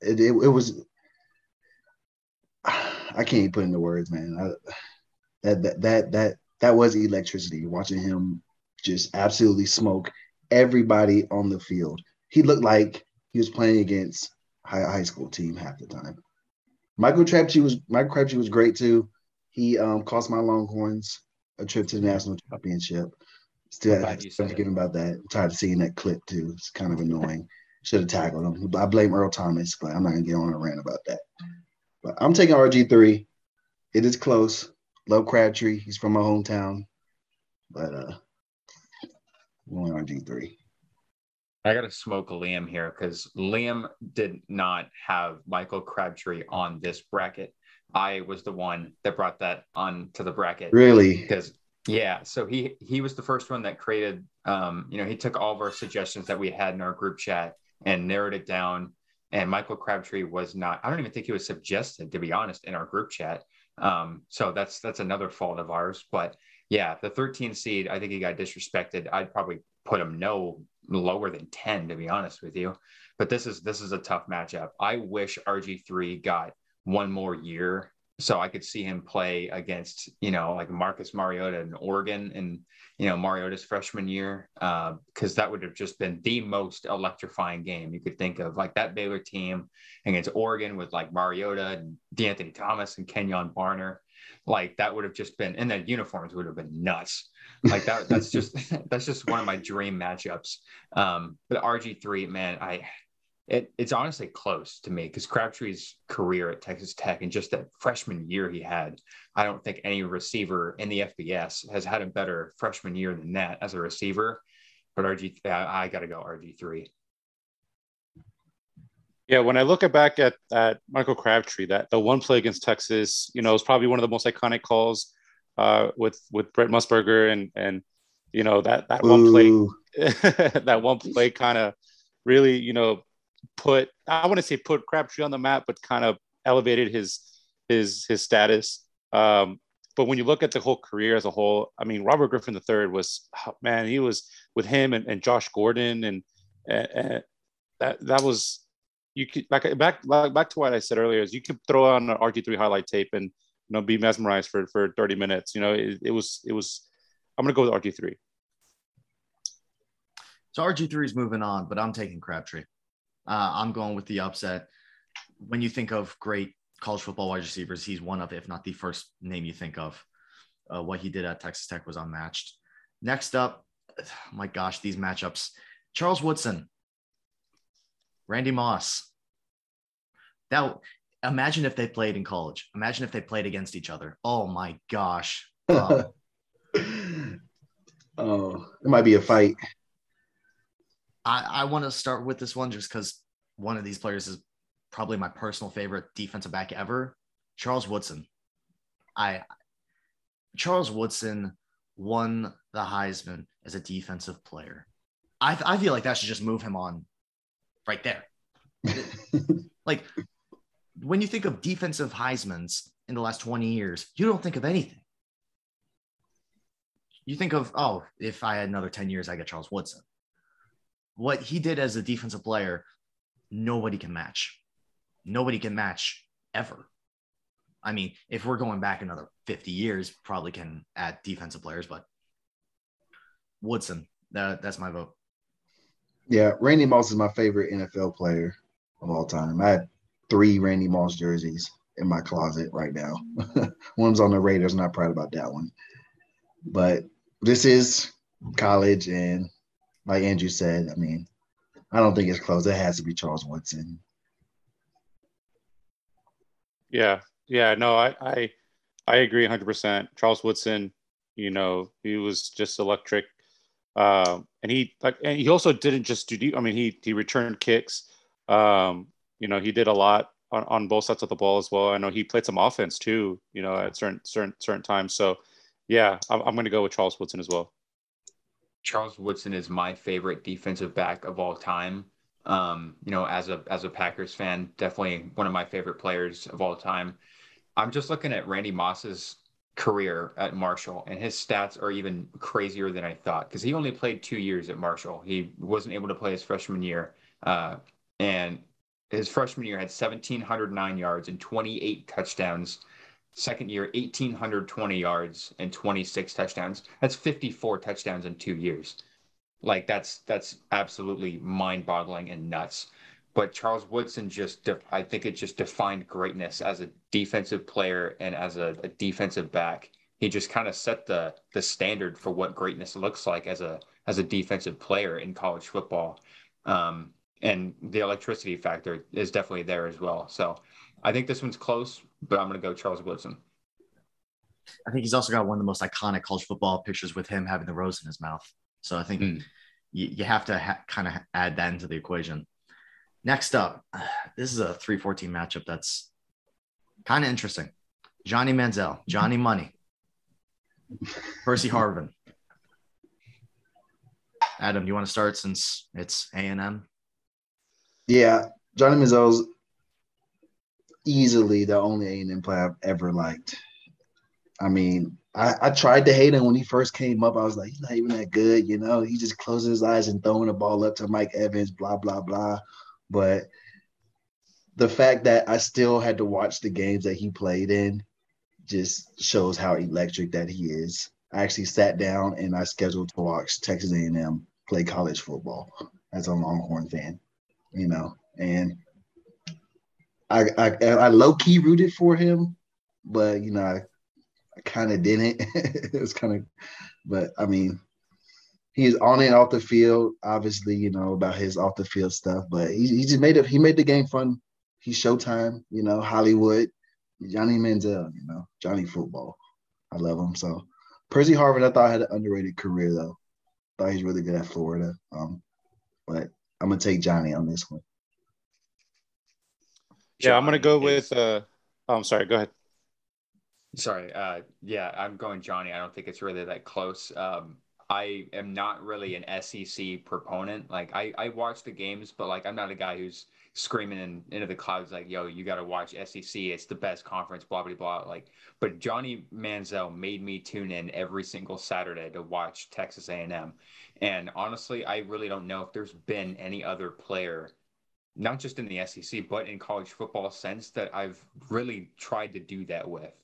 It, it, it was. I can't even put into words, man. I, that that that that that was electricity. Watching him just absolutely smoke everybody on the field. He looked like he was playing against high high school team half the time. Michael Crabtree was Michael Crabtree was great too. He um, cost my Longhorns a trip to the national championship. Still, still said forgetting about that. I'm tired of seeing that clip too. It's kind of annoying. Should have tackled him. I blame Earl Thomas, but I'm not gonna get on a rant about that. But I'm taking RG three. It is close. Love Crabtree. He's from my hometown, but uh, going RG three. I got to smoke Liam here because Liam did not have Michael Crabtree on this bracket. I was the one that brought that on to the bracket Really? because yeah, so he he was the first one that created. Um, you know, he took all of our suggestions that we had in our group chat and narrowed it down. And Michael Crabtree was not. I don't even think he was suggested, to be honest, in our group chat. Um, so that's that's another fault of ours. But yeah, the 13 seed, I think he got disrespected. I'd probably put him no lower than 10, to be honest with you. But this is this is a tough matchup. I wish RG3 got one more year so I could see him play against, you know, like Marcus Mariota in Oregon and, you know, Mariota's freshman year, because that would have just been the most electrifying game you could think of. Like that Baylor team against Oregon with like Mariota and De'Anthony Thomas and Kenjon Barner. Like that would have just been, and the uniforms would have been nuts. Like that, that's just, that's just one of my dream matchups. Um, but RG3, man, I, it, it's honestly close to me because Crabtree's career at Texas Tech and just that freshman year he had, I don't think any receiver in the FBS has had a better freshman year than that as a receiver. But RG, I, I got to go RG3. Yeah, when I look at back at, at Michael Crabtree, that the one play against Texas, you know, is probably one of the most iconic calls uh, with with Brent Musburger and and you know that that one play that one play kind of really you know put I want to say put Crabtree on the map, but kind of elevated his his his status. Um, but when you look at the whole career as a whole, I mean, Robert Griffin III was oh, man, he was with him and, and Josh Gordon and, and, that that was you could like back back to what I said earlier is you could throw on an RG3 highlight tape and you know be mesmerized for for 30 minutes. You know, it, it was it was I'm gonna go with RG3. So RG3 is moving on, but I'm taking Crabtree. Uh, I'm going with the upset. When you think of great college football wide receivers, he's one of, if not the first name you think of. uh, what he did at Texas Tech was unmatched. Next up, my gosh, these matchups: Charles Woodson, Randy Moss. Now, imagine if they played in college. Imagine if they played against each other. Oh my gosh. Oh, it might be a fight. I, I want to start with this one just because one of these players is probably my personal favorite defensive back ever, Charles Woodson. I Charles Woodson won the Heisman as a defensive player. I, I feel like that should just move him on right there. like when you think of defensive Heisman's in the last 20 years, you don't think of anything. You think of, oh, if I had another 10 years, I get Charles Woodson. What he did as a defensive player, nobody can match. Nobody can match ever. I mean, if we're going back another 50 years, probably can add defensive players, but Woodson, that, that's my vote. Yeah, Randy Moss is my favorite NFL player of all time. I had three Randy Moss jerseys in my closet right now. One's on the Raiders, not proud about that one. But this is college, and like Andrew said, I mean, I don't think it's close. It has to be Charles Woodson. Yeah, yeah, no, I I, I agree 100. percent Charles Woodson, you know, he was just electric, um, and he like, and he also didn't just do. I mean, he he returned kicks. Um, you know, he did a lot on, on both sides of the ball as well. I know he played some offense too. You know, at certain certain certain times. So, yeah, I'm, I'm going to go with Charles Woodson as well. Charles Woodson is my favorite defensive back of all time. Um, you know, as a as a Packers fan, definitely one of my favorite players of all time. I'm just looking at Randy Moss's career at Marshall, and his stats are even crazier than I thought because he only played two years at Marshall. He wasn't able to play his freshman year, uh, and his freshman year had 1,709 yards and 28 touchdowns. Second year, 1,820 yards and 26 touchdowns. That's 54 touchdowns in two years. Like that's that's absolutely mind-boggling and nuts. But Charles Woodson just, I think it just defined greatness as a defensive player and as a, a defensive back. He just kind of set the the standard for what greatness looks like as a as a defensive player in college football. Um, and the electricity factor is definitely there as well. So I think this one's close, but I'm going to go Charles Woodson. I think he's also got one of the most iconic college football pictures with him having the rose in his mouth. So I think mm. you, you, have to ha- kind of add that into the equation. Next up, this is a 314 matchup that's kind of interesting. Johnny Manziel, Johnny Money, Percy Harvin. Adam, do you want to start since it's A and M? Yeah, Johnny Manziel's easily the only A and M player I've ever liked. I mean, I, I, tried to hate him when he first came up. I was like, he's not even that good, you know. He just closes his eyes and throwing the ball up to Mike Evans, blah blah blah. But the fact that I still had to watch the games that he played in just shows how electric that he is. I actually sat down and I scheduled to watch Texas A&M play college football as a Longhorn fan, you know, and I I, I low key rooted for him, but you know I, I kind of didn't. it was kind of, but I mean, he's on and off the field. Obviously, you know about his off the field stuff, but he, he just made it. He made the game fun. He's Showtime, you know, Hollywood, Johnny Manziel, you know, Johnny Football. I love him. So Percy Harvin, I thought had an underrated career though. Thought he's really good at Florida. Um, but I'm gonna take Johnny on this one. Yeah, I'm gonna go with. Uh, oh, I'm sorry. Go ahead. Sorry. Uh, yeah, I'm going Johnny. I don't think it's really that close. Um, I am not really an SEC proponent. Like I, I watch the games, but like I'm not a guy who's screaming in, into the clouds like, "Yo, you got to watch SEC. It's the best conference." Blah blah blah. Like, but Johnny Manziel made me tune in every single Saturday to watch Texas A&M. And honestly, I really don't know if there's been any other player, not just in the SEC, but in college football sense that I've really tried to do that with.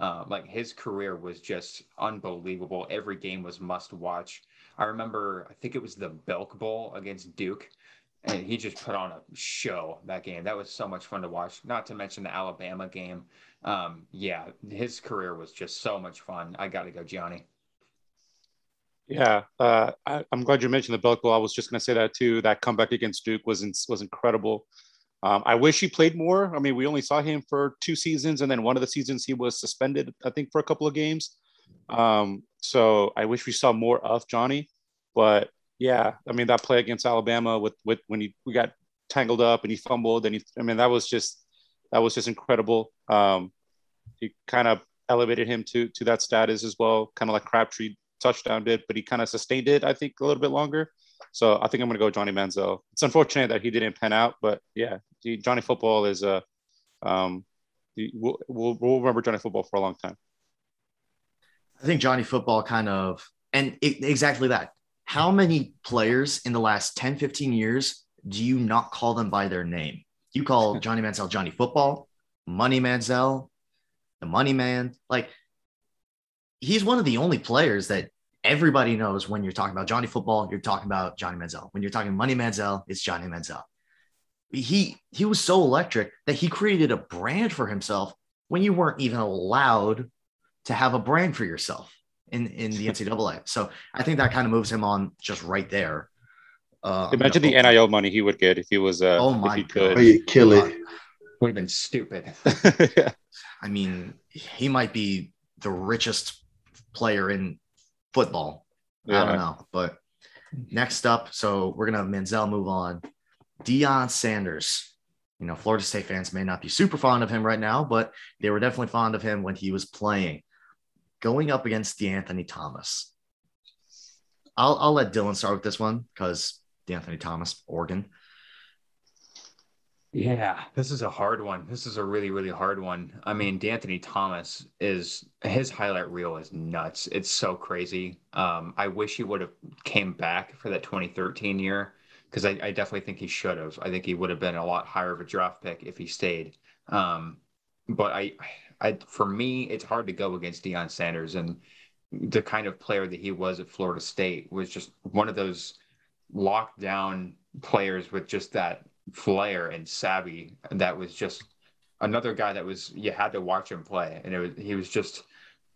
Uh, like his career was just unbelievable. Every game was must watch. I remember, I think it was the Belk Bowl against Duke. and he just put on a show that game. That was so much fun to watch. Not to mention the Alabama game. Um, yeah, his career was just so much fun. I got to go, Johnny. Yeah, uh, I, am glad you mentioned the Belk Bowl. I was just going to say that too. That comeback against Duke was in, was incredible. Um, I wish he played more. I mean, we only saw him for two seasons, and then one of the seasons he was suspended, I think, for a couple of games. Um, so I wish we saw more of Johnny. But yeah, I mean, that play against Alabama with with when he we got tangled up and he fumbled, and he, I mean, that was just that was just incredible. Um, he kind of elevated him to to that status as well, kind of like Crabtree touchdown did, but he kind of sustained it, I think, a little bit longer. So I think I'm going to go Johnny Manziel. It's unfortunate that he didn't pan out, but yeah, Johnny Football is a. Um, we'll, we'll, we'll remember Johnny Football for a long time. I think Johnny Football kind of, and it, exactly that. How many players in the last 10, 15 years do you not call them by their name? You call Johnny Manziel Johnny Football, Money Manziel, the Money Man. Like, he's one of the only players that everybody knows when you're talking about Johnny Football, you're talking about Johnny Manziel. When you're talking Money Manziel, it's Johnny Manziel. He he was so electric that he created a brand for himself when you weren't even allowed to have a brand for yourself in in the NCAA. So I think that kind of moves him on just right there. Uh, Imagine the NIL money he would get if he was. Uh, oh my he god, could. kill it. Would have been stupid. yeah. I mean, he might be the richest player in football. Yeah. I don't know, but next up, so we're gonna have Manziel move on. Deion Sanders. You know, Florida State fans may not be super fond of him right now, but they were definitely fond of him when he was playing. Going up against De'Anthony Thomas. I'll, I'll let Dylan start with this one because De'Anthony Thomas, Oregon. Yeah, this is a hard one. This is a really, really hard one. I mean, De'Anthony Thomas is his highlight reel is nuts. It's so crazy. Um, I wish he would have came back for that 2013 year because I, I, definitely think he should have. I think he would have been a lot higher of a draft pick if he stayed. Um, but I, I, for me, it's hard to go against Deion Sanders and the kind of player that he was at Florida State was just one of those lockdown players with just that flair and savvy that was just another guy that was you had to watch him play. And it was he was just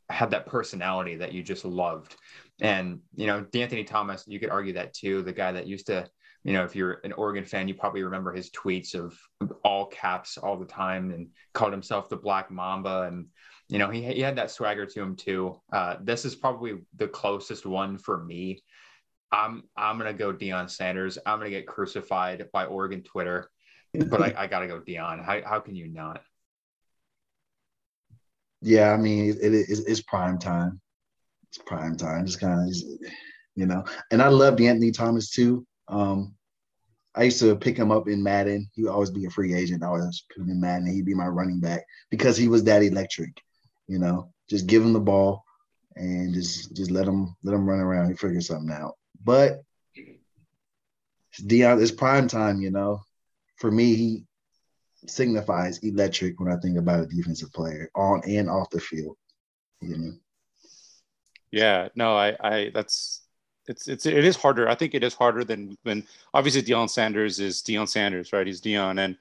had that personality that you just loved. And you know De'Anthony Thomas you could argue that too. The guy that used to you know if you're an Oregon fan you probably remember his tweets of all caps all the time and called himself the black mamba. And you know he, he had that swagger to him too. Uh, this is probably the closest one for me I'm I'm gonna go Deion Sanders. I'm gonna get crucified by Oregon Twitter, but I, I gotta go Deion. How how can you not? Yeah, I mean it is it's prime time. It's prime time. It's kind of you know, and I love Anthony Thomas too. Um, I used to pick him up in Madden. He would always be a free agent. I always put him in Madden. He'd be my running back because he was that electric. You know, just give him the ball and just just let him let him run around He figure something out. But Deion, it's prime time, you know. For me, he signifies electric when I think about a defensive player on and off the field. You know. Yeah, no, I, I, that's, it's, it's, it is harder. I think it is harder than when obviously Deion Sanders is Deion Sanders, right? He's Deion, and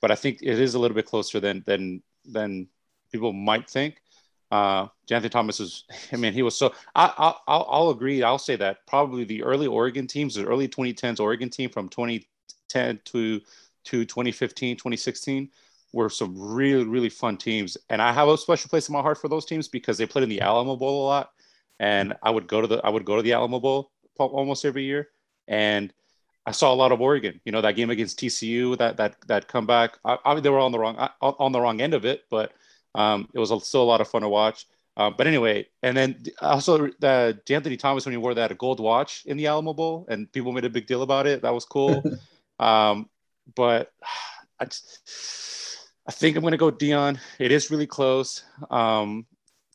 but I think it is a little bit closer than than than people might think. Uh, Anthony Thomas is, I mean, he was so. I, I'll, I'll agree. I'll say that probably the early Oregon teams, the early 2010s Oregon team from 2010 to to 2015, 2016 were some really really fun teams, and I have a special place in my heart for those teams because they played in the Alamo Bowl a lot, and I would go to the I would go to the Alamo Bowl almost every year, and I saw a lot of Oregon. You know that game against TCU, that that that comeback. I, I mean, they were on the wrong on the wrong end of it, but um, it was still a lot of fun to watch. Uh, but anyway, and then also the Anthony Thomas when he wore that gold watch in the Alamo Bowl, and people made a big deal about it. That was cool. um, but I, just, I think I'm going to go Deion. It is really close. Um,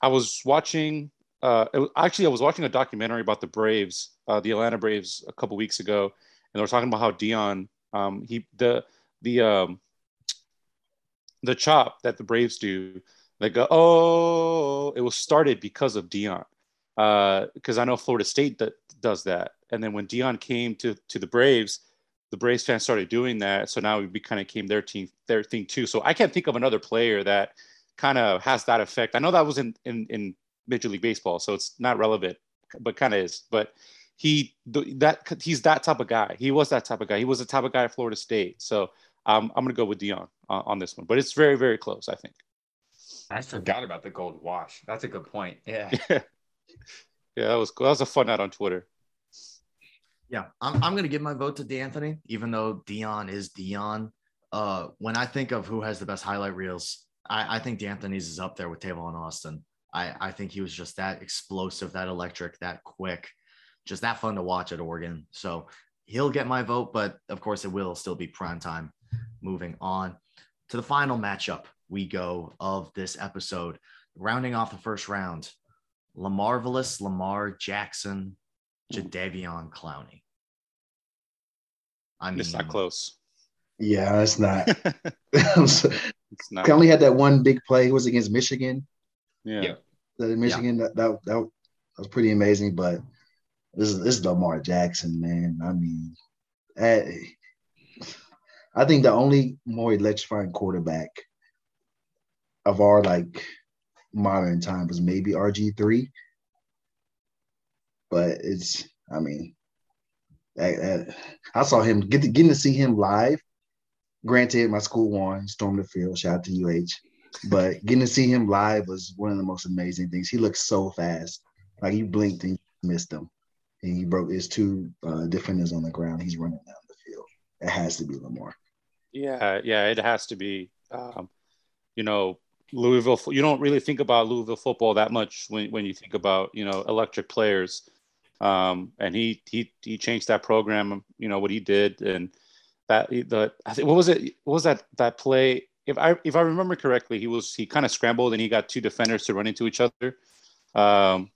I was watching. Uh, was, actually, I was watching a documentary about the Braves, uh, the Atlanta Braves, a couple weeks ago, and they were talking about how Deion. um, he the the um, the chop that the Braves do, they go, oh, it was started because of Deion. Because uh, I know Florida State that does that. And then when Deion came to, to the Braves, the Braves fans started doing that. So now we kind of came their team, their thing too. So I can't think of another player that kind of has that effect. I know that was in, in, in Major League Baseball, so it's not relevant, but kind of is. But he that he's that type of guy. He was that type of guy. He was the type of guy at Florida State. So um, I'm gonna go with Deion on, on this one, but it's very very close. I think. I forgot about the gold wash. That's a good point. Yeah. yeah, that was cool. that was a fun night on Twitter. Yeah, I'm, I'm going to give my vote to De'Anthony, even though Deion is Deion. Uh, when I think of who has the best highlight reels, I, I think De'Anthony's is up there with Tavon and Austin. I, I think he was just that explosive, that electric, that quick, just that fun to watch at Oregon. So he'll get my vote, but of course it will still be prime time. Moving on to the final matchup we go of this episode, rounding off the first round, Lamarvelous Lamar Jackson, Jadeveon Clowney. I mean, it's not close. Yeah, it's not. it's not. only had that one big play. It was against Michigan. Yeah. The Michigan yeah. that, that that was pretty amazing. But this is this is Lamar Jackson, man. I mean, I, I think the only more electrifying quarterback of our like modern time was maybe RG three. But it's, I mean, I, I, saw him get to, getting to see him live. Granted, my school won, stormed the field. Shout out to UH. But getting to see him live was one of the most amazing things. He looked so fast, like he blinked and missed him, and he broke his two uh, defenders on the ground. He's running down the field. It has to be Lamar. Yeah, yeah, it has to be. Um, you know, Louisville. You don't really think about Louisville football that much when, when you think about you know electric players. Um, and he he he changed that program. You know what he did, and that the I think what was it? What was that that play? If I if I remember correctly, he was he kind of scrambled and he got two defenders to run into each other. Um,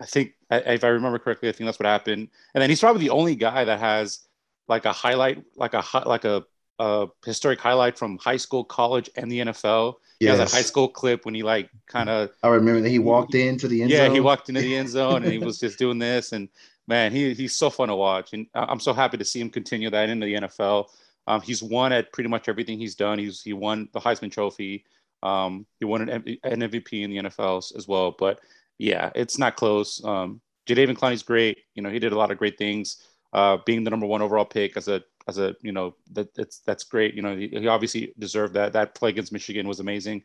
I think if I remember correctly, I think that's what happened. And then he's probably the only guy that has like a highlight, like a like a, a historic highlight from high school, college, and the NFL. He yes. has a high school clip when he like kind of. I remember that he walked he, into the end zone. yeah, zone. he walked into the end zone and he was just doing this. And man, he he's so fun to watch, and I'm so happy to see him continue that into the NFL. Um, he's won at pretty much everything he's done. He's he won the Heisman Trophy. Um, he won an, an MVP in the NFL as well. But yeah, it's not close. Um, Jadeveon Clowney's great. You know, he did a lot of great things. Uh, being the number one overall pick as a as a you know that that's that's great. You know, he, he obviously deserved that. That play against Michigan was amazing.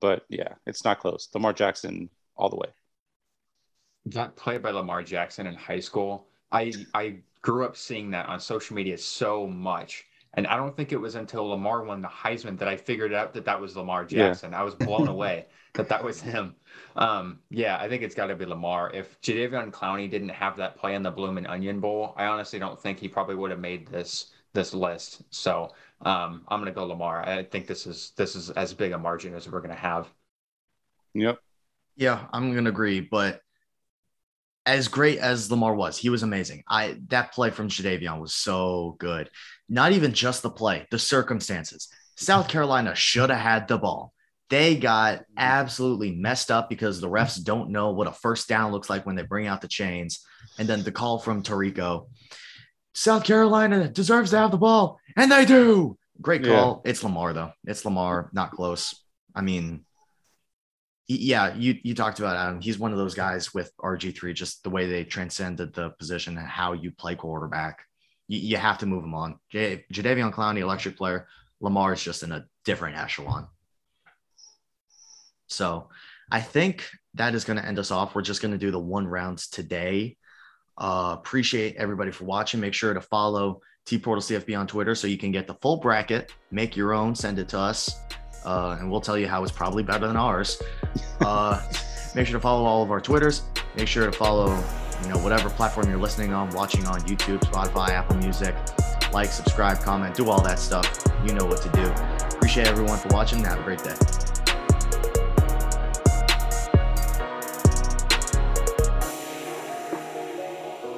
But yeah, it's not close. Lamar Jackson all the way. That play by Lamar Jackson in high school, I I grew up seeing that on social media so much. And I don't think it was until Lamar won the Heisman that I figured out that that was Lamar Jackson. Yeah. I was blown away that that was him. Um, yeah, I think it's got to be Lamar. If Jadeveon Clowney didn't have that play in the Bloomin' Onion Bowl, I honestly don't think he probably would have made this this list. So um, I'm going to go Lamar. I think this is this is as big a margin as we're going to have. Yep. Yeah, I'm going to agree. But as great as Lamar was, he was amazing. I that play from Jadeveon was so good. Not even just the play, the circumstances. South Carolina should have had the ball. They got absolutely messed up because the refs don't know what a first down looks like when they bring out the chains. And then the call from Tirico. South Carolina deserves to have the ball, and they do. Great call. Yeah. It's Lamar though. It's Lamar, not close. I mean, yeah, you you talked about Adam. He's one of those guys with RG three, just the way they transcended the position and how you play quarterback. You, you have to move him on. J- Jadeveon Clowney, electric player. Lamar is just in a different echelon. So, I think that is going to end us off. We're just going to do the one rounds today. Uh, appreciate everybody for watching. Make sure to follow T Portal CFB on Twitter so you can get the full bracket. Make your own. Send it to us uh, and we'll tell you how it's probably better than ours. Uh, make sure to follow all of our Twitters. Make sure to follow, you know, whatever platform you're listening on, watching on YouTube, Spotify, Apple Music. Like, subscribe, comment, do all that stuff. You know what to do. Appreciate everyone for watching. Have a great day.